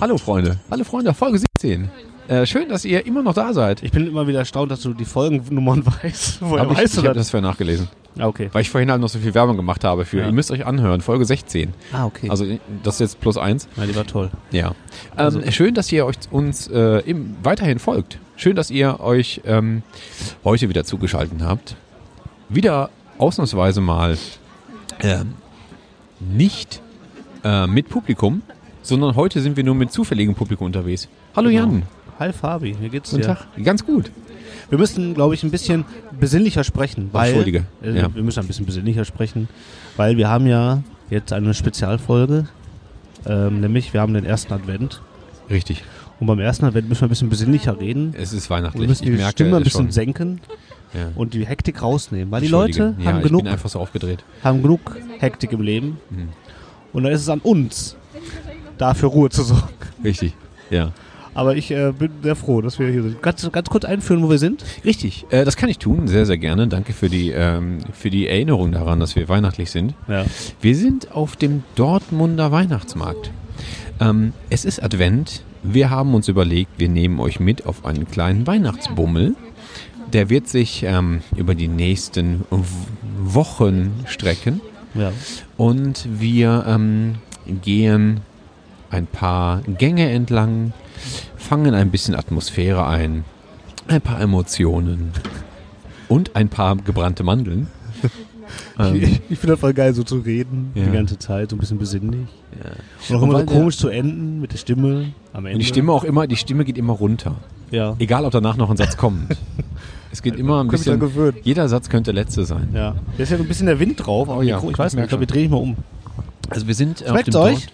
Hallo Freunde, hallo Freunde, Folge 17. Äh, schön, dass ihr immer noch da seid. Ich bin immer wieder erstaunt, dass du die Folgennummern weißt. Woher Hab ich weißt ich du habe das? das vorher nachgelesen, Ah, okay. weil ich vorhin halt noch so viel Werbung gemacht habe für, Ja. ihr müsst euch anhören, Folge 16. Ah, okay. Also das ist jetzt plus eins. ja, die war toll. Ja. Also- ähm, schön, dass ihr euch uns äh, im, weiterhin folgt. Schön, dass ihr euch ähm, heute wieder zugeschaltet habt. Wieder ausnahmsweise mal ähm, nicht äh, mit Publikum, sondern heute sind wir nur mit zufälligem Publikum unterwegs. Hallo Genau. Jan. Hi Fabi, wie geht's Guten dir? Tag. Ganz gut. Wir müssen, glaube ich, ein bisschen besinnlicher sprechen. Weil, Entschuldige. Äh, Ja. Wir müssen ein bisschen besinnlicher sprechen, weil wir haben ja jetzt eine Spezialfolge, ähm, nämlich wir haben den ersten Advent. Richtig. Und beim ersten Advent müssen wir ein bisschen besinnlicher reden. Es ist Wir weihnachtlich. müssen ich die merke Stimme ein bisschen schon. senken Ja. und die Hektik rausnehmen. Weil die. Leute ja, haben, ich genug, bin einfach so aufgedreht. haben genug Hektik im Leben. Mhm. Und da ist es an uns, dafür Ruhe zu sorgen. Richtig. Ja. Aber ich äh, bin sehr froh, dass wir hier sind. Ganz, ganz kurz einführen, wo wir sind. Richtig, äh, das kann ich tun, sehr, sehr gerne. Danke für die, ähm, für die Erinnerung daran, dass wir weihnachtlich sind. Ja. Wir sind auf dem Dortmunder Weihnachtsmarkt. Ähm, es ist Advent. Wir haben uns überlegt, wir nehmen euch mit auf einen kleinen Weihnachtsbummel. Der wird sich ähm, über die nächsten Wochen strecken. ja. Und wir ähm, gehen ein paar Gänge entlang, fangen ein bisschen Atmosphäre ein, ein paar Emotionen und ein paar gebrannte Mandeln. ähm, Ich, ich finde das voll geil, so zu reden, Ja. die ganze Zeit, so ein bisschen besinnlich. ja. Und auch Und immer so komisch zu enden mit der Stimme am Ende. Und die Stimme auch immer, die Stimme geht immer runter. Ja. Egal, ob danach noch ein Satz kommt. Es geht immer ein bisschen. gewöhnen. Jeder Satz könnte der letzte sein. Ja. Da ist ja ein bisschen der Wind drauf. Oh ja, ich ich weiß nicht, ich glaube, wir drehen ich mal um. Also wir sind auf Schmeckt's dem euch?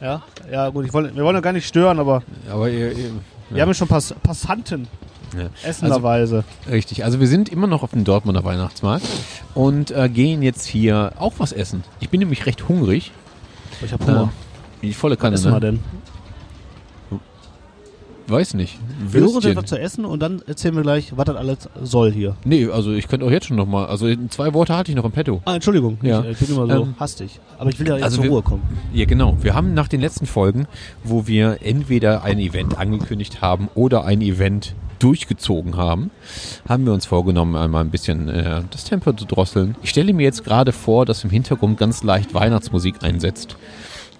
Ja, ja gut, ich wollte, wir wollen ja gar nicht stören, aber aber ihr, ihr, wir haben ja schon Pass, Passanten, ja. essenderweise. Richtig, also wir sind immer noch auf dem Dortmunder Weihnachtsmarkt und äh, gehen jetzt hier auch was essen. Ich bin nämlich recht hungrig. ich habe Hunger. Äh, die volle Was Kanne, essen wir ne? denn? Weiß nicht. Wir suchen Würstchen. zu essen und dann erzählen wir gleich, was das alles soll hier. Nee, also ich könnte auch jetzt schon noch mal, also zwei Worte hatte ich noch im Petto. Ah, Entschuldigung, Ja. ich, ich bin immer so Ähm, hastig. Aber ich will ja jetzt also zur wir- Ruhe kommen. Ja, genau. Wir haben nach den letzten Folgen, wo wir entweder ein Event angekündigt haben oder ein Event durchgezogen haben, haben wir uns vorgenommen, einmal ein bisschen äh, das Tempo zu drosseln. Ich stelle mir jetzt gerade vor, dass im Hintergrund ganz leicht Weihnachtsmusik einsetzt.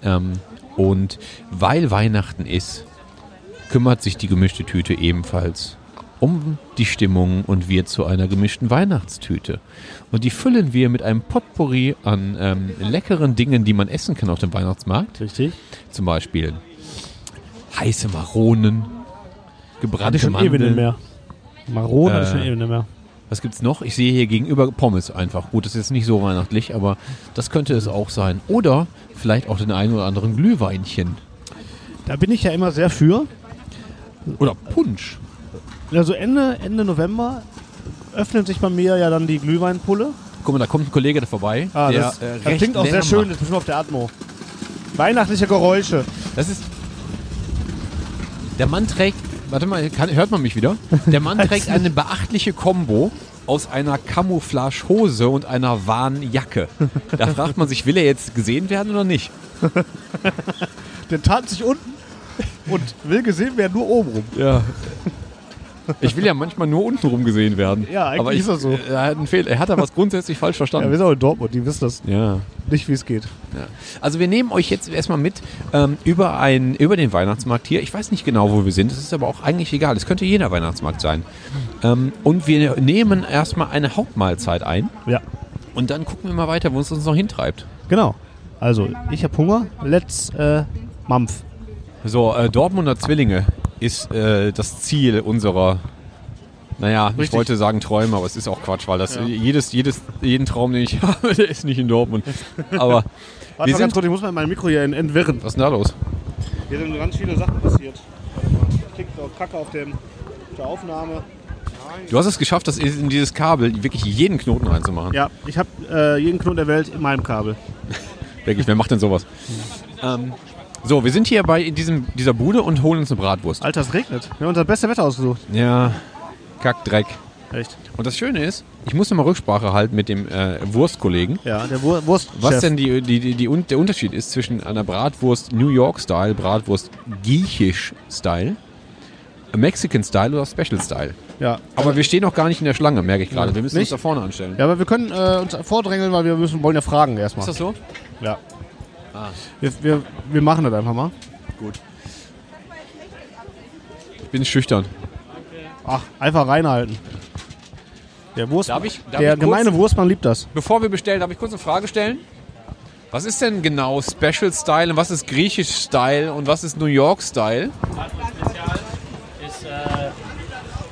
Ähm, und weil Weihnachten ist, kümmert sich die gemischte Tüte ebenfalls um die Stimmung und wird zu einer gemischten Weihnachtstüte. Und die füllen wir mit einem Potpourri an ähm, leckeren Dingen, die man essen kann auf dem Weihnachtsmarkt. Richtig? Zum Beispiel heiße Maronen, gebrannte schon Mandeln. mehr. Maron hatte ich Äh, schon nicht mehr. Was gibt's noch? Ich sehe hier gegenüber Pommes einfach. Gut, das ist jetzt nicht so weihnachtlich, aber das könnte es auch sein. Oder vielleicht auch den einen oder anderen Glühweinchen. Da bin ich ja immer sehr für. Oder Punsch. Also Ende, Ende November öffnet sich bei mir ja dann die Glühweinpulle. Guck mal, da kommt ein Kollege da vorbei. Ah, der, das, äh, das klingt auch sehr schön, das ist bestimmt auf der Atmo. Weihnachtliche Geräusche. Das ist. Der Mann trägt. Warte mal, kann, hört man mich wieder? Der Mann trägt eine beachtliche Kombo aus einer Camouflage-Hose und einer Warnjacke. Da fragt man sich, will er jetzt gesehen werden oder nicht? Der tat sich unten und will gesehen werden nur oben rum. Ja. Ich will ja manchmal nur untenrum gesehen werden. Ja, eigentlich Aber ich, ist das so. Er hat, einen Fehler. er hat da was grundsätzlich falsch Ja, wir verstanden. sind auch in Dortmund, die wissen das Ja. nicht, wie es geht. Ja. Also wir nehmen euch jetzt erstmal mit ähm, über, ein, über den Weihnachtsmarkt hier. Ich weiß nicht genau, wo wir sind. Es ist aber auch eigentlich egal. Es könnte jeder Weihnachtsmarkt sein. Ähm, und wir nehmen erstmal eine Hauptmahlzeit ein. Ja, Und dann gucken wir mal weiter, wo es uns noch hintreibt. genau. Also, ich habe Hunger. Let's äh, Mampf. So, äh, Dortmunder Zwillinge ist äh, das Ziel unserer, naja, ich Richtig. wollte sagen Träume, aber es ist auch Quatsch, weil das Ja. jedes, jedes, jeden Traum, den ich habe, der ist nicht in Dortmund. Aber Warte wir mal ganz sind, kurz, ich muss mal mein Mikro hier ent- entwirren. was ist denn da los? Hier sind ganz viele Sachen passiert. Ich krieg auch Kacke auf, dem, auf der Aufnahme. Du hast es geschafft, das in dieses Kabel wirklich jeden Knoten reinzumachen. Ja, ich habe äh, jeden Knoten der Welt in meinem Kabel. Wirklich, wer macht denn sowas? Ähm, so, wir sind hier bei diesem, dieser Bude und holen uns eine Bratwurst. Alter, es regnet. Wir haben unser beste Wetter ausgesucht. Ja, Kack, Dreck. Echt? Und das Schöne ist, ich muss nochmal Rücksprache halten mit dem äh, Wurstkollegen. Ja, der Wur Wurst. Was denn die, die, die, die, der Unterschied ist zwischen einer Bratwurst New York Style, Bratwurst griechisch Style, Mexican Style oder Special Style. Ja. Aber wir stehen noch gar nicht in der Schlange, merke ich gerade. Wir müssen Nicht? uns da vorne anstellen. Ja, aber wir können äh, uns vordrängeln, weil wir müssen, wollen ja fragen erstmal. Ist das so? Ja. Ah. Wir, wir, wir machen das einfach mal. Gut. Ich bin schüchtern. Ach, einfach reinhalten. Der Wurst, Darf ich- darf der ich kurz- gemeine Wurstmann liebt das. Bevor wir bestellen, darf ich kurz eine Frage stellen? Was ist denn genau Special Style und was ist griechisch Style und was ist New York Style? Spezial ist, äh,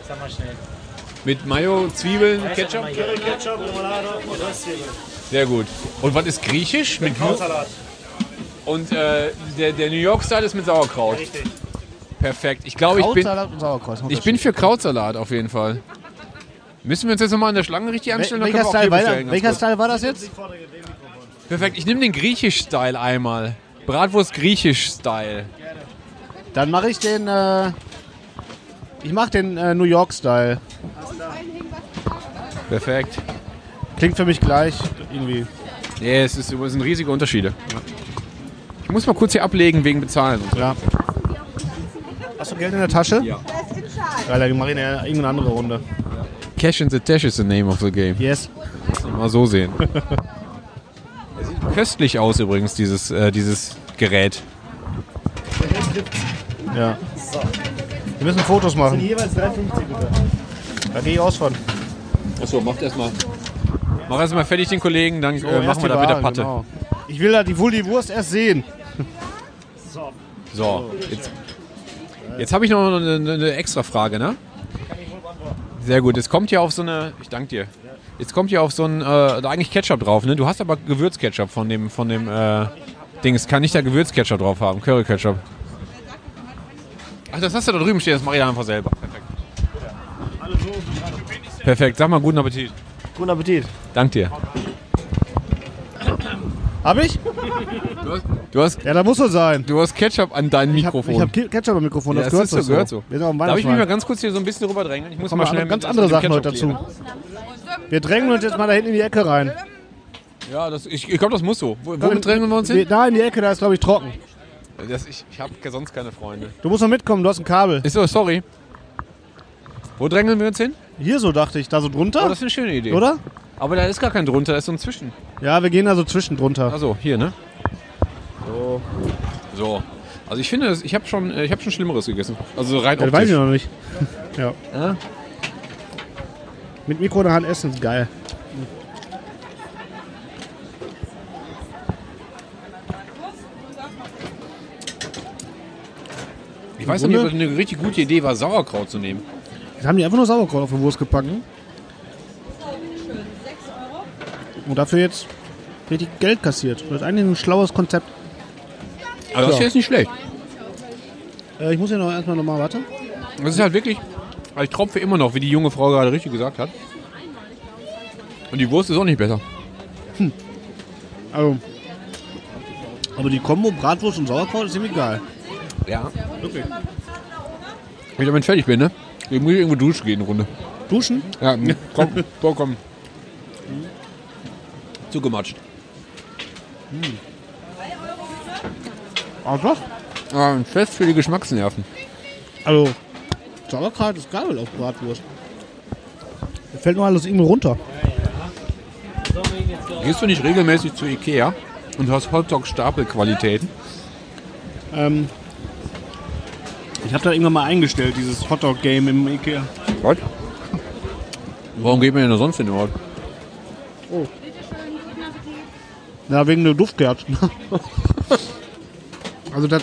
sag mal schnell. Mit Mayo, Zwiebeln, Ketchup? Ketchup, Remoulade und Röstzwiebeln. Sehr gut. Und was ist griechisch? Mit Krautsalat. Und äh, der, der New York Style ist mit Sauerkraut. Richtig. Perfekt. Ich glaube, ich bin, Krautsalat und Sauerkraut. ich bin für Krautsalat auf jeden Fall. Müssen wir uns jetzt nochmal an der Schlange richtig anstellen? Wel welcher, Style war, welcher. Style war das jetzt? Perfekt. Ich nehme den griechisch Style einmal. Bratwurst griechisch Style. Dann mache ich den. Äh, ich mache den äh, New York Style. Perfekt. Klingt für mich gleich irgendwie. Nee, es, ist, es sind riesige Unterschiede. Ich muss mal kurz hier ablegen wegen Bezahlen. und so. Ja. Hast du Geld in der Tasche? Ja. Ja, dann mache ich eine, irgendeine andere Runde. Cash in the Dash is the name of the game. Yes. Mal so sehen. Es sieht köstlich aus übrigens, dieses, äh, dieses Gerät. Ja. Wir müssen Fotos machen. Jeweils 3,50 bitte. Da gehe ich aus von. Achso, macht erstmal. Mach erstmal fertig den Kollegen, dann äh, machen wir da wieder Patte. Genau. Ich will da die, wohl die Wurst erst sehen. So, jetzt, jetzt habe ich noch eine, eine extra Frage, ne? Sehr gut, jetzt kommt hier auf so eine, ich danke dir. Jetzt kommt hier auf so ein, äh, da eigentlich Ketchup drauf, ne? Du hast aber Gewürzketchup von dem, von dem, äh, Ding. Es kann nicht da Gewürzketchup drauf haben, Curry-Ketchup. Ach, das hast du da drüben stehen, das mache ich einfach selber. Perfekt. Perfekt, sag mal guten Appetit. Guten Appetit. Dank dir. Hab ich? Du hast, du hast, Ja, da muss so sein. du hast Ketchup an deinem Ich habe Mikrofon. hab Ke- Ketchup am Mikrofon, Ja, das, das gehört, ist so, gehört so. Wir sind auf dem Darf ich mich mal ganz kurz hier so ein bisschen rüber drängeln? Ich muss mal schnell ganz andere Sachen heute dazu. Wir drängen uns jetzt mal da hinten in die Ecke rein. Ja, das, ich, ich glaube, das muss so. Wo, wo drängen wir uns hin? Da in die Ecke, da ist glaube ich trocken. Das, ich ich habe sonst keine Freunde. Du musst noch mitkommen, du hast ein Kabel. Ist so, sorry. Wo drängeln wir uns hin? Hier so dachte ich, da so Oh, drunter, das ist eine schöne Idee. oder? Aber da ist gar kein drunter, da ist so ein Zwischen. Ja, wir gehen da so zwischen drunter. Also hier, ne? So. So. Also ich finde, ich habe schon, äh, ich habe schon Schlimmeres gegessen. Also rein Ja, das optisch. weiß ich noch nicht. ja. Ja? Mit Mikro in der Hand essen ist geil. Ich weiß noch nicht, ob das eine richtig gute Idee war, Sauerkraut zu nehmen. Jetzt haben die einfach nur Sauerkraut auf die Wurst gepackt. Und dafür jetzt richtig Geld kassiert. Das ist eigentlich ein schlaues Konzept. Aber das Ja. hier ist nicht schlecht. Äh, ich muss ja noch erstmal nochmal warten. Das ist halt wirklich, also ich tropfe immer noch, wie die junge Frau gerade richtig gesagt hat. Und die Wurst ist auch nicht besser. Also, aber die Kombo Bratwurst und Sauerkraut ist ziemlich geil. Ja. Wirklich. Wenn ich damit fertig bin, ne? Ich muss irgendwo duschen gehen, eine Runde. Duschen? Ja, komm, vollkommen. Zugematscht. Ah, doch. Ah, ein Fest für die Geschmacksnerven. Also, Sauerkraut ist geil auf Bratwurst. Da fällt nur alles irgendwie runter. Gehst du nicht regelmäßig zu Ikea und hast Hotdog-Stapelqualitäten? Ähm, ich habe da irgendwann mal eingestellt, dieses Hotdog-Game im Ikea. Was? Warum geht man denn da sonst hin überhaupt? Ja, wegen der Duftkerzen. also das...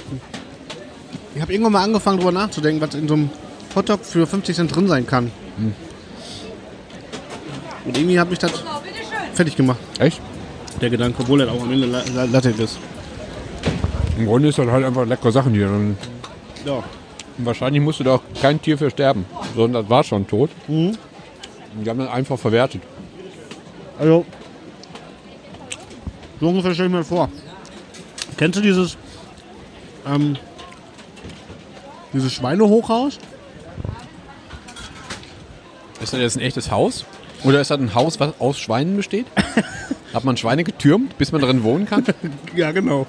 Ich habe irgendwann mal angefangen, darüber nachzudenken, was in so einem Hotdog für 50 Cent drin sein kann. Und irgendwie habe ich das fertig gemacht, Echt? der Gedanke, obwohl er auch am Ende La- La- Latte ist. Im Grunde ist das halt einfach leckere Sachen hier. Und Ja. wahrscheinlich musste da auch kein Tier für sterben, sondern das war schon tot. Und die haben dann einfach verwertet. Also, so ungefähr stelle ich mir vor. Kennst du dieses, ähm, dieses Schweinehochhaus? Ist das jetzt ein echtes Haus? Oder ist das ein Haus, was aus Schweinen besteht? Hat man Schweine getürmt, bis man drin wohnen kann? Ja, genau.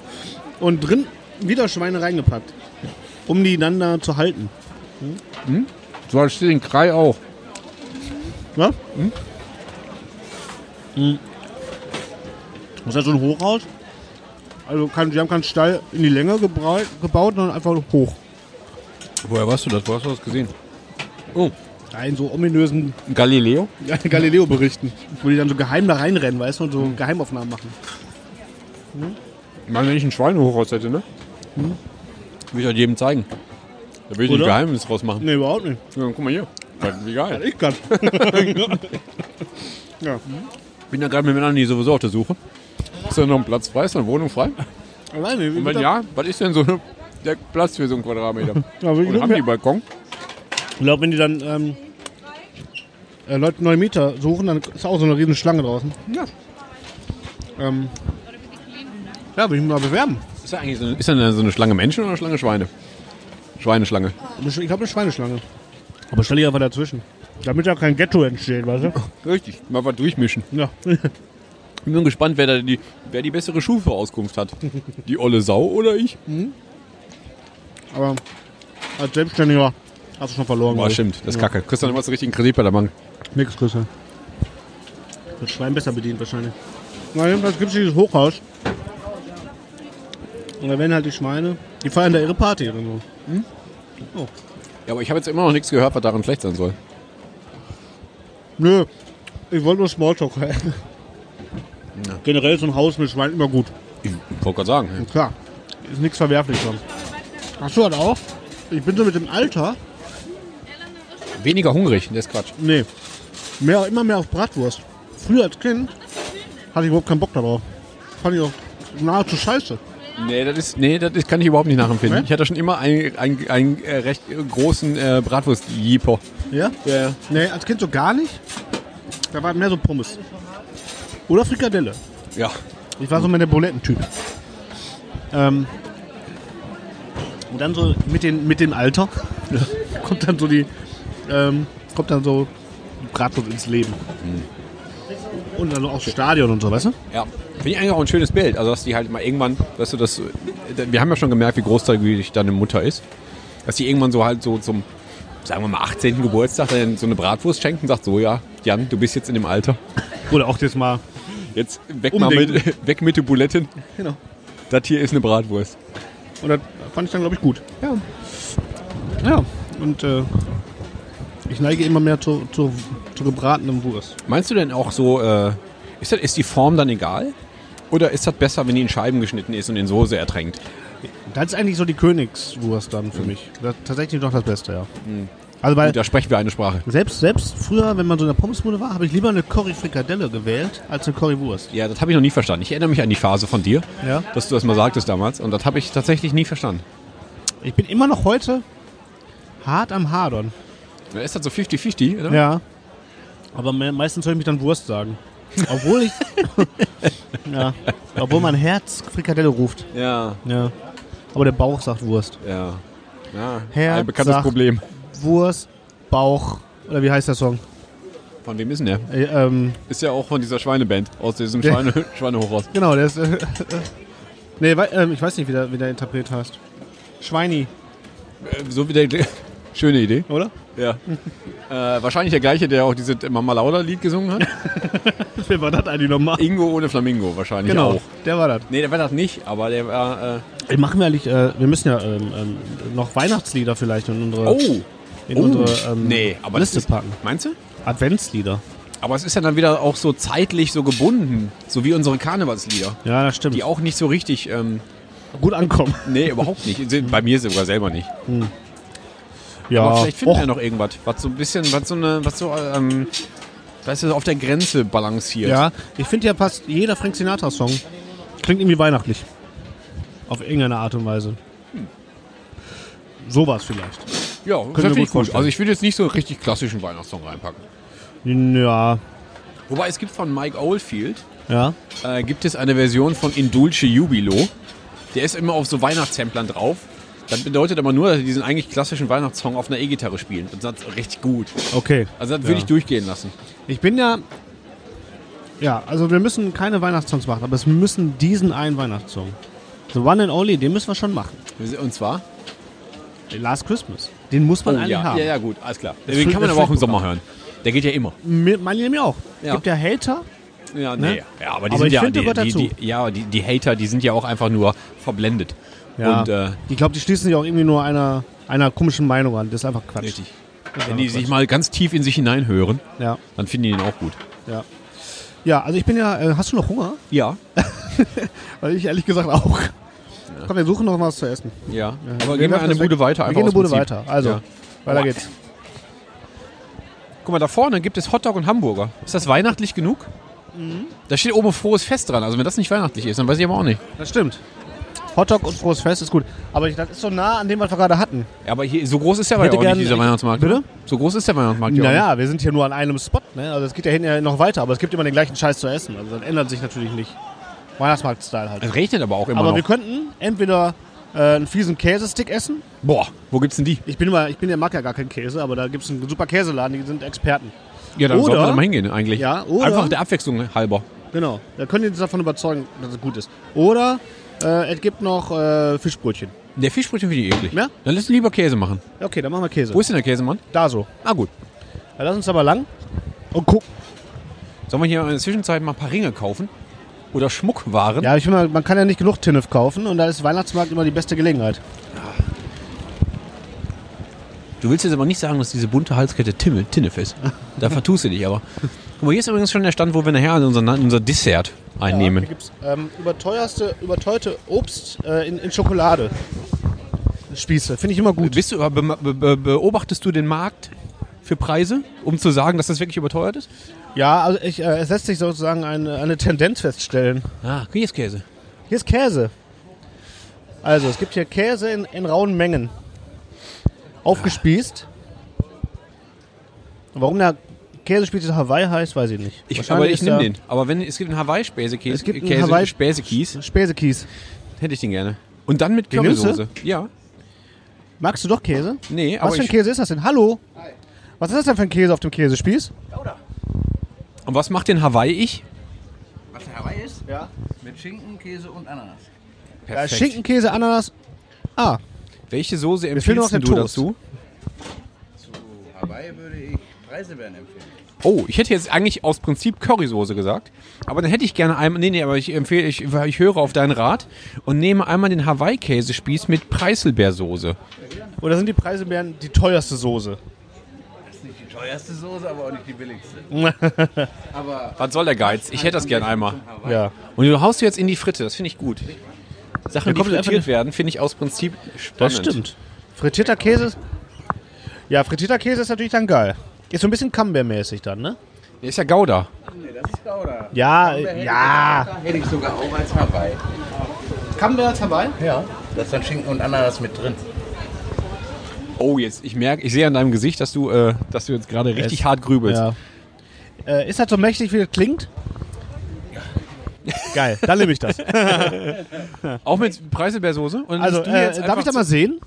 Und drin wieder Schweine reingepackt, um die dann da zu halten. So als steht in Krei auch. Ja? Mhm. Das ist ja so ein Hochhaus. Also kein, die haben keinen Stall in die Länge gebaut, sondern einfach hoch. Woher warst du das? Wo hast du das gesehen? Oh, Ja, in so ominösen Galileo? Galileo-Berichten, wo die dann so geheim da reinrennen, weißt du, und so Geheimaufnahmen machen. Ich meine, wenn ich ein Schweinehochhaus hätte, ne? Würde ich halt jedem zeigen. Da will ich nicht Oder? Geheimnis draus machen. Nee, überhaupt nicht. Ja, guck mal hier. Wie geil. Ich kann. ja. Bin ja gerade mit Männern, die sowieso auf der Suche. Ist da noch ein Platz frei? Ist da eine Wohnung frei? Alleine. Und wenn ja, was ist denn so der Platz für so einen Quadratmeter? Ja, ich Und haben die Balkon? Ich glaube, wenn die dann ähm, äh, Leute neue Mieter suchen, dann ist auch so eine riesen Schlange draußen. Ja. Ähm, ja, will ich mich mal bewerben. Ist da eigentlich so eine, ist da so eine Schlange Menschen oder eine Schlange Schweine? Schweineschlange. Ich glaube, eine Schweineschlange. Aber stell dich einfach dazwischen. Damit ja kein Ghetto entsteht, weißt du? Richtig. Mal was durchmischen. Ja. Bin nur gespannt, wer da die, wer die bessere Schufa-Auskunft hat. Die olle Sau oder ich? Aber als Selbstständiger hast du schon verloren. Boah, ich. stimmt. Das ist kacke. Kriegst dann immer so richtigen Kredit bei der Bank. Nix, Grüße. Das Schwein besser bedient wahrscheinlich. Na, jedenfalls gibt es dieses Hochhaus. Und da werden halt die Schweine, die feiern da ihre Party oder so. Ja, aber ich habe jetzt immer noch nichts gehört, was daran schlecht sein soll. Nö, ich wollte nur Smalltalk. Generell ist so ein Haus mit Schweinen immer gut. Ich wollte gerade sagen. Klar, ist nichts verwerflich dran. Hast du das auch? Ich bin so mit dem Alter, Weniger hungrig, das ist Quatsch. nee, mehr, immer mehr auf Bratwurst. Früher als Kind hatte ich überhaupt keinen Bock darauf. Fand ich auch nahezu scheiße. Nee, das ist, nee, das ist, kann ich überhaupt nicht nachempfinden. Nee? Ich hatte schon immer einen, einen, einen äh, recht großen äh, Bratwurst-Jeeper. Ja? Ja. Nee, als Kind so gar nicht. Da war mehr so Pommes. Oder Frikadelle. Ja. Ich war so mehr der Bulettentyp. Ähm, und dann so mit, den, mit dem Alter kommt dann so die, ähm, kommt dann so die Bratwurst ins Leben. Und dann so aufs Stadion und so, weißt du? Ja. Finde ich eigentlich auch ein schönes Bild. Also, dass die halt mal irgendwann, weißt du, das, wir haben ja schon gemerkt, wie großteugig deine Mutter ist. Dass die irgendwann so halt so zum, sagen wir mal, 18. Geburtstag dann so eine Bratwurst schenkt und sagt, so, ja, Jan, du bist jetzt in dem Alter. Oder auch jetzt mal. Jetzt weg, mal Umdenken. mit, weg mit den Buletten. Genau. Das hier ist eine Bratwurst. Und das fand ich dann, glaube ich, gut. Ja. Ja. Und äh, ich neige immer mehr zu, zu, zu gebratenem Wurst. Meinst du denn auch so, äh, ist, das, ist die Form dann egal? Oder ist das besser, wenn die in Scheiben geschnitten ist und in Soße ertränkt? Das ist eigentlich so die Königswurst dann für mich. Das tatsächlich noch das Beste, ja. Also weil Da sprechen wir eine Sprache. selbst, selbst früher, wenn man so in der Pommesbude war, habe ich lieber eine Curry-Frikadelle gewählt als eine Currywurst. Ja, das habe ich noch nie verstanden. Ich erinnere mich an die Phase von dir, Ja. dass du das mal sagtest damals. Und das habe ich tatsächlich nie verstanden. Ich bin immer noch heute hart am Hadern. Da ist das so 50-50, oder? Ja. Aber me meistens soll ich mich dann Wurst sagen. Obwohl ich. ja. Obwohl mein Herz Frikadelle ruft. Ja, Ja. Aber der Bauch sagt Wurst. ja. ja. Herz ein bekanntes sagt- Problem. Wurst, Bauch. Oder wie heißt der Song? Von wem ist denn der? Äh, ähm, Ist ja auch von dieser Schweineband, aus diesem Schweine, Schweinehochhaus. genau, der ist. Äh, äh, nee, wei- ähm, ich weiß nicht, wie der, wie der Interpret heißt. Schweini, Äh, So wie der. Schöne Idee. oder? Ja. äh, wahrscheinlich der gleiche, der auch dieses Mama Lauda Lied gesungen hat. Wer war das eigentlich nochmal? Ingo ohne Flamingo wahrscheinlich Genau, auch. der war das. Nee, der war das nicht, aber der war. Äh, Ey, Machen wir eigentlich, äh, wir müssen ja ähm, ähm, noch Weihnachtslieder vielleicht in unsere, oh! In oh. unsere ähm, nee, Liste ist, packen. Meinst du? Adventslieder. Aber es ist ja dann wieder auch so zeitlich so gebunden, so wie unsere Karnevalslieder, Ja, das stimmt. die auch nicht so richtig. Ähm, gut ankommen. nee, überhaupt nicht. Bei mir sogar selber nicht. Ja, Aber vielleicht finden Och, wir noch irgendwas, was so ein bisschen, was so eine, was so, ähm, weißt du, auf der Grenze balanciert. Ja, ich finde ja fast jeder Frank Sinatra-Song klingt irgendwie weihnachtlich. Auf irgendeine Art und Weise. Sowas vielleicht. Ja das finde ich gut. Also ich würde jetzt nicht so einen richtig klassischen Weihnachtssong reinpacken. Ja, Wobei es gibt von Mike Oldfield, ja. äh, gibt es eine Version von Indulce Jubilo. Der ist immer auf so Weihnachtssamplern drauf. Das bedeutet aber nur, dass sie diesen eigentlich klassischen Weihnachtssong auf einer E-Gitarre spielen. Und das ist richtig gut. Okay. Also das würde Ja. ich durchgehen lassen. Ich bin ja. Ja, also wir müssen keine Weihnachtssongs machen, aber es müssen diesen einen Weihnachtssong. The One and Only, den müssen wir schon machen. Und zwar? Last Christmas. Den muss man eigentlich ja, haben. ja, ja, gut, alles klar. Das Den kann man aber auch im. Sommer hören. Der geht ja immer. Meine mir auch. Ja. Gibt ja Hater. Ja, Ne? nee. Ja, aber die Aber sind ich ja, die, die, dazu. die, ja, die, die Hater, die sind ja auch einfach nur verblendet. Ja. Und äh, ich glaube, die schließen sich auch irgendwie nur einer, einer komischen Meinung an. Das ist einfach Quatsch. richtig. Wenn die sich mal ganz tief in sich hineinhören. Ja, dann finden die ihn auch gut. ja. Ja, also ich bin ja. Äh, hast du noch Hunger? Ja. Weil ich ehrlich gesagt auch. Komm, wir suchen noch was zu essen. Ja. Ja. Aber Wir gehen wir eine. Bude weiter. Wir gehen eine Bude Prinzip. weiter. Also, Ja. weiter geht's. Guck mal, da vorne gibt es Hotdog und Hamburger. Ist das weihnachtlich genug? Mhm. Da steht oben frohes Fest dran. Also wenn das nicht weihnachtlich ist, dann weiß ich aber auch nicht. Das stimmt. Hotdog und frohes Fest ist gut. Aber das ist so nah an dem, was wir gerade hatten. Ja, aber hier, so groß ist ja auch nicht, dieser Weihnachtsmarkt. Bitte? ne? So groß ist der Weihnachtsmarkt ja. Naja, wir sind hier nur an einem Spot. Ne? Also es geht ja hinten ja noch weiter, aber es gibt immer den gleichen Scheiß zu essen. Also das ändert sich natürlich nicht. Weihnachtsmarkt-Style halt. Es regnet aber auch immer aber noch. wir könnten entweder äh, einen fiesen Käsestick essen. Boah, wo gibt's denn die? Ich bin immer, ich bin ja mag ja gar keinen Käse, aber da gibt es einen super Käseladen, die sind Experten. Ja, dann Oder- sollten wir da mal hingehen eigentlich. Ja, oder- Einfach der Abwechslung halber. Genau. Da könnt ihr uns davon überzeugen, dass es gut ist. Oder äh, es gibt noch äh, Fischbrötchen. Der Fischbrötchen finde ich eklig. Ja? Dann lass uns lieber Käse machen. Ja, Okay, dann machen wir Käse. Wo ist denn der Käsemann? Da so. Ah gut. Ja, lass uns aber lang. Und guck. Sollen wir hier in der Zwischenzeit mal ein paar Ringe kaufen? Oder Schmuckwaren? Ja, ich finde, mal, man kann ja nicht genug Tinnef kaufen und da ist Weihnachtsmarkt immer die beste Gelegenheit. Du willst jetzt aber nicht sagen, dass diese bunte Halskette Timmel, Tinnef ist. Da vertust du dich aber. Guck mal, hier ist übrigens schon der Stand, wo wir nachher unser, unser Dessert einnehmen. Hier gibt es ähm, überteuerste, überteuerte Obst äh, in, in Schokolade. Spieße. Finde ich immer gut. Bist du, be, be, beobachtest du den Markt für Preise, um zu sagen, dass das wirklich überteuert ist? Ja, also ich, äh, es lässt sich sozusagen eine, eine Tendenz feststellen. Ah, hier ist Käse. Hier ist Käse. Also, es gibt hier Käse in, in rauen Mengen. Aufgespießt. Warum der Käsespieß Hawaii heißt, weiß ich nicht. Ich, Wahrscheinlich aber ich nehme den. Aber wenn es gibt einen Hawaii-Späsekäse, Es gibt einen Käse, Hawaii- Späsekies, Späsekies. hätte ich den gerne. Und dann mit? Currysoße. Ja. Magst du doch Käse? Nee, aber Was für ein ich, Käse ist das denn? Hallo? Was ist das denn für ein Käse auf dem Käsespieß? Und was macht den Hawaii-Ich? Was der Hawaii ist? Ja. Mit Schinken, Käse und Ananas. Da ist Schinkenkäse, Ananas. Ah, Welche Soße empfiehlst du Toast. dazu? Zu Hawaii würde ich Preiselbeeren empfehlen. Oh, ich hätte jetzt eigentlich aus Prinzip Currysoße gesagt. Aber dann hätte ich gerne einmal. Nee, nee, aber ich empfehle, ich, ich höre auf deinen Rat und nehme einmal den Hawaii-Käsespieß mit Preiselbeersoße. oder sind die Preiselbeeren die teuerste Soße? Das ist nicht die teuerste Soße, aber auch nicht die billigste. aber Was soll der Geiz? Ich hätte das gerne einmal. Hawaii. Ja. Und du haust jetzt in die Fritte, das finde ich gut. Sachen, die frittiert werden, finde ich aus Prinzip spannend. Das stimmt. Frittierter Käse. Ja, frittierter Käse ist natürlich dann geil. Ist so ein bisschen Camembert-mäßig dann, ne? Der ist ja Gouda. Nee, das ist Gouda. Ja, Camembert hätte ja. Ich, hätte ich sogar auch als Hawaii. Camembert ist dabei? Ja. Da ist dann Schinken und Ananas mit drin. Oh, jetzt, ich merke, ich sehe an deinem Gesicht, dass du, äh, dass du jetzt gerade richtig Es- hart grübelst. Ja. Äh, ist das so mächtig, wie das klingt? Geil, dann nehme ich das. Auch mit Preiselbeersoße? Und Also, du äh, darf ich da mal sehen?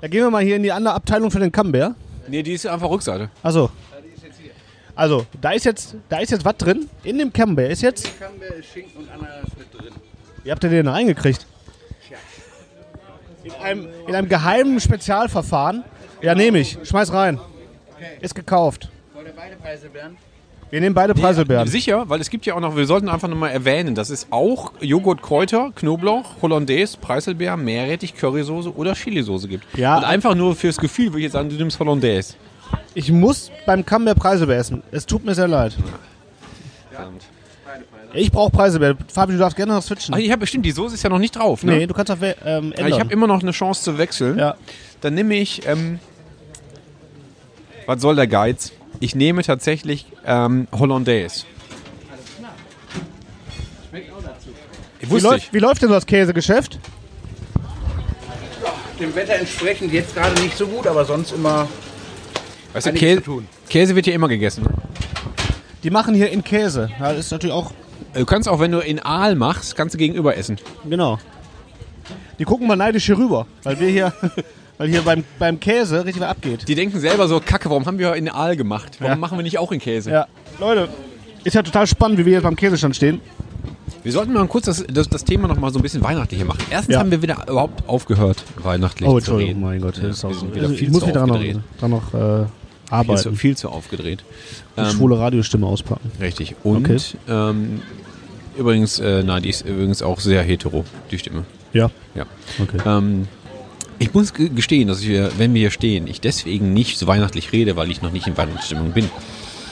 Da gehen wir mal hier in die andere Abteilung für den Camembert. Nee, die ist einfach Rückseite. Achso. Also, da ist jetzt, da ist jetzt was drin. In dem Camembert ist jetzt. Camembert ist Schinken und Ananas mit drin. Wie habt ihr den da reingekriegt? In einem, in einem geheimen Spezialverfahren. Ja, nehme ich. Schmeiß rein. Ist gekauft. Wollt ihr beide Preiselbeeren? Wir nehmen beide Preiselbeeren. Sicher, weil es gibt ja auch noch, wir sollten einfach nochmal erwähnen, das ist auch Joghurt, Kräuter, Knoblauch, Hollandaise, Preiselbeer, Meerrettich, Currysoße oder Chilisoße gibt. Ja. Und einfach nur fürs Gefühl würde ich jetzt sagen, du nimmst Hollandaise. Ich muss beim Camembert Preiselbeer essen. Es tut mir sehr leid. Ich brauche Preiselbeer. Fabi, du darfst gerne noch switchen. Ach, ich habe bestimmt, die Soße ist ja noch nicht drauf. Ne? Nee, du kannst auch we- ähm, ändern. Aber ich habe immer noch eine Chance zu wechseln. ja. Dann nehme ich, ähm, was soll der Geiz? Ich nehme tatsächlich ähm, Hollandaise. Ich wie, wusste ich. läuft, wie läuft denn das Käsegeschäft? Dem Wetter entsprechend jetzt gerade nicht so gut, aber sonst immer Weißt du, Käse, zu tun. Käse wird ja immer gegessen. ne? Die machen hier in Käse. Ja, das ist natürlich auch. Du kannst auch, wenn du in Aal machst, kannst du gegenüber essen. Genau. Die gucken mal neidisch hier rüber, weil wir hier, weil hier beim, beim Käse richtig was abgeht. Die denken selber so, Kacke, warum haben wir in Aal gemacht? Warum Ja. machen wir nicht auch in Käse? Ja, Leute, ist ja total spannend, wie wir jetzt beim Käsestand stehen. Wir sollten mal kurz das, das, das Thema noch mal so ein bisschen weihnachtlicher machen. Erstens Ja. haben wir wieder überhaupt aufgehört, weihnachtlich Oh, zu reden. mein Gott, das ist auch so. wieder Also, viel ich muss zu wieder dran noch, aufgedreht. dran noch äh, Viel zu, arbeiten. viel zu aufgedreht. Die Ähm, schwule Radiostimme auspacken. Richtig. Und Okay. ähm, übrigens, äh, nein, die ist übrigens auch sehr hetero, die Stimme. Ja, Ja. okay. Ähm, ich muss ge- gestehen, dass wir, wenn wir hier stehen, ich deswegen nicht so weihnachtlich rede, weil ich noch nicht in Weihnachtsstimmung bin.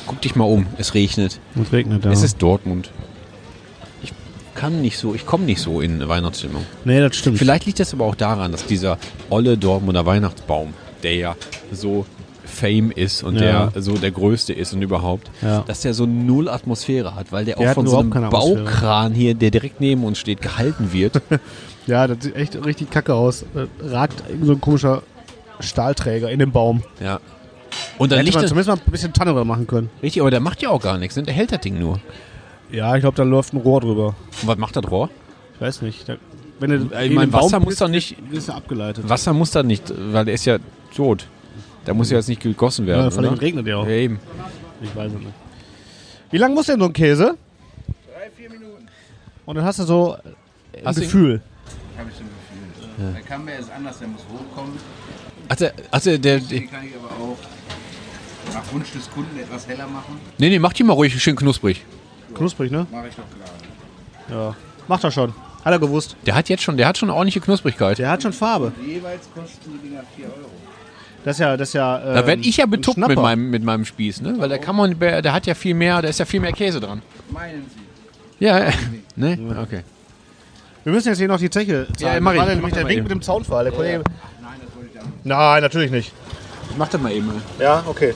Guck dich mal um, es regnet, Es regnet, ja. es ist Dortmund. Ich kann nicht so, ich komme nicht so in Weihnachtsstimmung. nee, das stimmt. Vielleicht liegt das aber auch daran, dass dieser olle Dortmunder Weihnachtsbaum, der ja so Fame ist und Ja. der so der größte ist und überhaupt, Ja. dass der so null Atmosphäre hat, weil der, Der auch von so einem. Baukran hier, der direkt neben uns steht, gehalten wird. Ja, das sieht echt richtig kacke aus. Äh, ragt so ein komischer Stahlträger in den Baum. ja. Und dann Hätte liegt man zumindest mal ein bisschen Tanne machen können. richtig, aber der macht ja auch gar nichts, ne? der hält das Ding nur. Ja, ich glaube, da läuft ein Rohr drüber. Und was macht das Rohr? Ich weiß nicht. Da, wenn du Ich in mein, den Baum Wasser muss doch nicht- Ist ja abgeleitet. Wasser muss da nicht, weil der ist ja tot. Der muss ja jetzt nicht gegossen werden, Ja, vor allem oder? regnet ja auch. Ja, eben. Ich weiß es nicht. Wie lang muss denn so ein Käse? Drei, vier Minuten. Und dann hast du so ein Hast Gefühl. Habe ich so ein Gefühl. Der Camembert ist anders, der muss hochkommen. Also, also der, der, Den kann ich aber auch nach Wunsch des Kunden etwas heller machen. nee, nee, mach die mal ruhig schön knusprig. Knusprig, ne? Mache ich doch gerade. Ja. Macht er schon. Hat er gewusst. Der hat jetzt schon, der hat schon ordentliche Knusprigkeit. Der hat schon Farbe. Jeweils kosten die Dinger 4 Euro. Das ist ja, das ist ja. Ähm, Da werde ich ja betuppt mit meinem, mit meinem Spieß, ne? Weil der kann man, der hat ja viel mehr, da ist ja viel mehr Käse dran. Meinen Sie? Ja, ja. ne? Okay. Wir müssen jetzt hier noch die Zeche Ja, zahlen. mach ich. Nämlich der Wink mit dem Zaunfall. Der Kollege. Nein, das wollte ich nicht. Nein, natürlich nicht. Mach das mal eben. Ja, okay.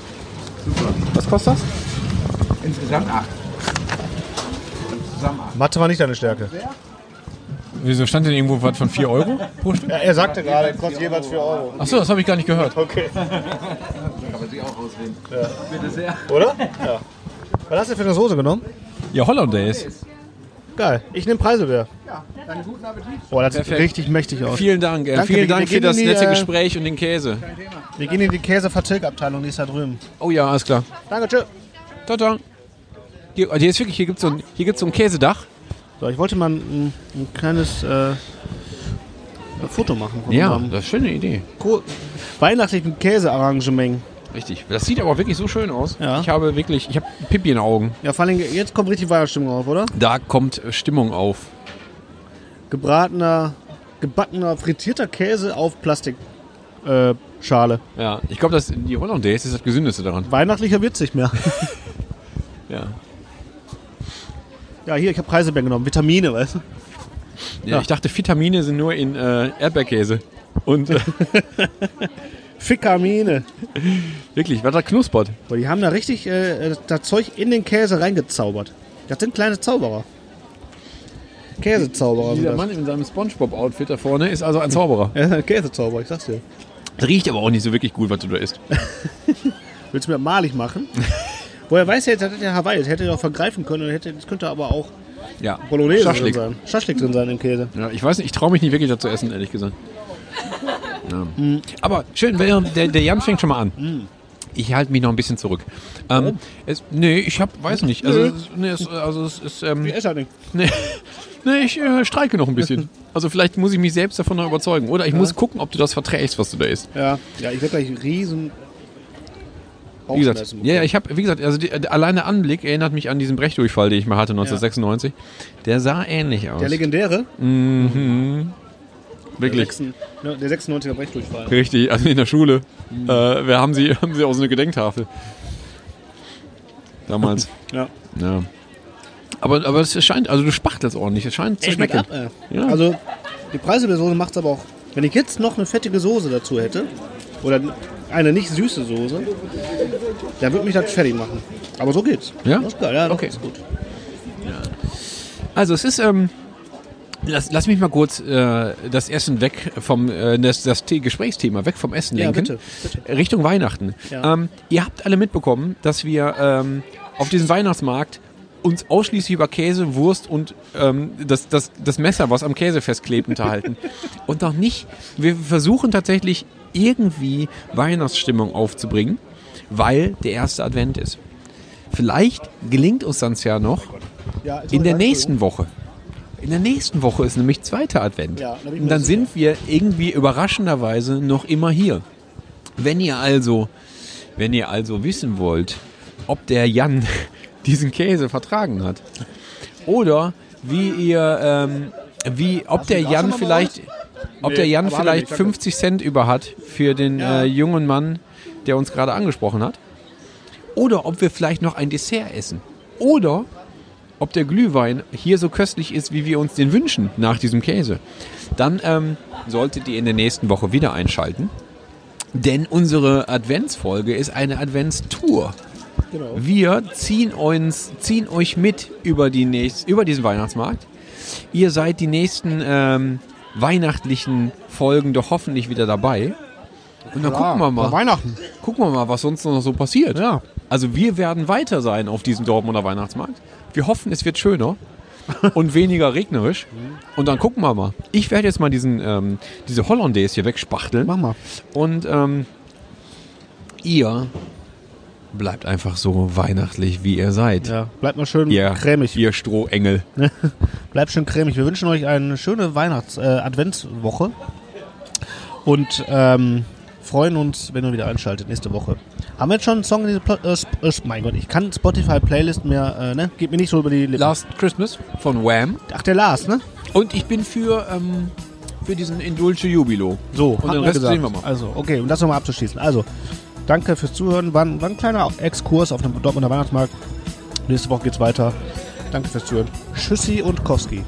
Was kostet das? Insgesamt 8. Zusammen 8. Mathe war nicht deine Stärke. Wieso stand denn irgendwo was von 4 Euro pro Stück? Ja, er sagte gerade, kostet jeweils 4 Euro. Achso, das habe ich gar nicht gehört. Okay. Kann man sich auch auswählen. Bitte sehr. Oder? Ja. Was hast du für eine Soße genommen? Ja, Hollandaise. Geil. Ich nehme Preiselbeer. Ja, dann guten Appetit. Boah, das sieht Perfekt. richtig mächtig aus. Vielen Dank. Äh, Danke, vielen wir- Dank wir für das die, nette äh, Gespräch und den Käse. Wir gehen in die Käsevertilgabteilung, die ist da drüben. Oh ja, alles klar. Danke, tschö. Ciao, ciao. Hier, hier ist wirklich, hier gibt es so, ein- hier gibt's so ein Käsedach. So, ich wollte mal ein, ein kleines äh, Foto machen Ja, das ist eine schöne Idee. Ko- weihnachtlichen Käsearrangement. Richtig. Das sieht aber wirklich so schön aus. Ja. Ich habe wirklich, ich habe Pipi in den Augen. Ja, vor allem jetzt kommt richtig Weihnachtsstimmung auf, oder? Da kommt äh, Stimmung auf. Gebratener, gebackener, frittierter Käse auf Plastikschale. Äh. Ja, ich glaube, dass die Hollandaise ist das Gesündeste daran. Weihnachtlicher wird's nicht mehr. Ja. Ja, hier, ich habe Preiselbeeren genommen. Vitamine, weißt du? ja, Ja. Ich dachte, Vitamine sind nur in äh, Erdbeerkäse. Und äh, Fikamine. wirklich, was da knuspert. Boah, die haben da richtig äh, das Zeug in den Käse reingezaubert. Das sind kleine Zauberer. Käsezauberer Dieser. Mann in seinem Spongebob-Outfit da vorne ist also ein Zauberer. Ja, Käsezauberer, ich sag's dir. Das riecht aber auch nicht so wirklich gut, was du da isst. Willst du mir malig machen? Woher weiß er jetzt, das ja Hawaii, das hätte er auch vergreifen können. und Hätte, das könnte aber auch Ja. Bolognese Schaschlik. drin sein. Schaschlik drin sein im Käse. Ja, ich weiß nicht, ich traue mich nicht wirklich dazu essen, ehrlich gesagt. Ja. Aber schön, der, der Jan fängt schon mal an. Ich halte mich noch ein bisschen zurück. Ähm, es, nee, ich hab, weiß nicht. Also, nee, es, also es ist, ähm, Ich esse halt nicht. nee, nee, ich äh, streike noch ein bisschen. Also vielleicht muss ich mich selbst davon noch überzeugen. Oder ich muss gucken, ob du das verträgst, was du da isst. Ja, ja ich werde gleich riesen Wie gesagt, ja, ja, ich habe, wie gesagt, also die, äh, allein der Anblick erinnert mich an diesen Brechdurchfall, den ich mal hatte 1996. Der sah ähnlich aus. Der legendäre, mhm. der, Wirklich. 6, ne, der 96er Brechdurchfall. Richtig, also in der Schule. Äh, wir haben sie, haben sie aus einer Gedenktafel. Damals. Ja. ja. Aber, aber es scheint, also du spachtelst ordentlich, es scheint zu schmecken. ab, ey. Ja. Also, die Preiselbeersoße macht es aber auch. Wenn ich jetzt noch eine fettige Soße dazu hätte, oder eine nicht süße Soße, dann würde mich das fertig machen. Aber so geht's. Ja? Das ist geil, ja, Okay. ist gut. Also es ist, ähm, lass, lass mich mal kurz äh, das Essen weg vom, äh, das, das The Gesprächsthema weg vom Essen Ja, lenken. bitte, bitte. Richtung Weihnachten. Ja. Ähm, ihr habt alle mitbekommen, dass wir ähm, auf diesem Weihnachtsmarkt uns ausschließlich über Käse, Wurst und ähm, das, das, das Messer, was am Käse festklebt, unterhalten. Und noch nicht, wir versuchen tatsächlich irgendwie Weihnachtsstimmung aufzubringen, weil der erste Advent ist. Vielleicht gelingt uns das ja noch Ja, in der nächsten Woche. In der nächsten Woche ist nämlich zweiter Advent. Ja, Und dann sind wir irgendwie überraschenderweise noch immer hier. Wenn ihr also, wenn ihr also wissen wollt, ob der Jan diesen Käse vertragen hat oder wie ihr, ähm, wie, ob der Jan vielleicht, ob Nee, der Jan vielleicht nicht, danke. 50 Cent über hat für den Ja. äh, jungen Mann, der uns gerade angesprochen hat, oder ob wir vielleicht noch ein Dessert essen oder ob der Glühwein hier so köstlich ist, wie wir uns den wünschen nach diesem Käse, dann ähm, solltet ihr in der nächsten Woche wieder einschalten. Denn unsere Adventsfolge ist eine Adventstour. Genau. Wir ziehen, uns, ziehen euch mit über, die nächst, über diesen Weihnachtsmarkt. Ihr seid die nächsten ähm, weihnachtlichen Folgen doch hoffentlich wieder dabei. Und dann gucken wir mal, Weihnachten. gucken wir mal, was sonst noch so passiert. Ja. Also wir werden weiter sein auf diesem Dortmunder Weihnachtsmarkt. Wir hoffen, es wird schöner und weniger regnerisch. Und dann gucken wir mal. Ich werde jetzt mal diesen, ähm, diese Hollandaise hier wegspachteln. Mach mal. Und ähm, ihr bleibt einfach so weihnachtlich, wie ihr seid. Ja, bleibt mal schön Ihr, cremig. ihr Strohengel. Bleibt schön cremig. Wir wünschen euch eine schöne Weihnachts-Adventswoche und ähm, freuen uns, wenn ihr wieder einschaltet nächste Woche. Haben wir jetzt schon einen Song in diese Pl äh, äh, mein Gott, ich kann Spotify-Playlist mehr, äh, ne? Geht mir nicht so über die Lippen. Last Christmas von Wham. Ach, der Lars, ne? Und ich bin für, ähm, für diesen Indulce Jubilo. So, Und den wir Rest gesagt. sehen wir mal. Also, okay, um das nochmal abzuschließen. Also, danke fürs Zuhören. War, ein- war ein kleiner Exkurs auf dem Dortmunder Weihnachtsmarkt. Nächste Woche geht's weiter. Danke fürs Zuhören. Tschüssi und Kowski.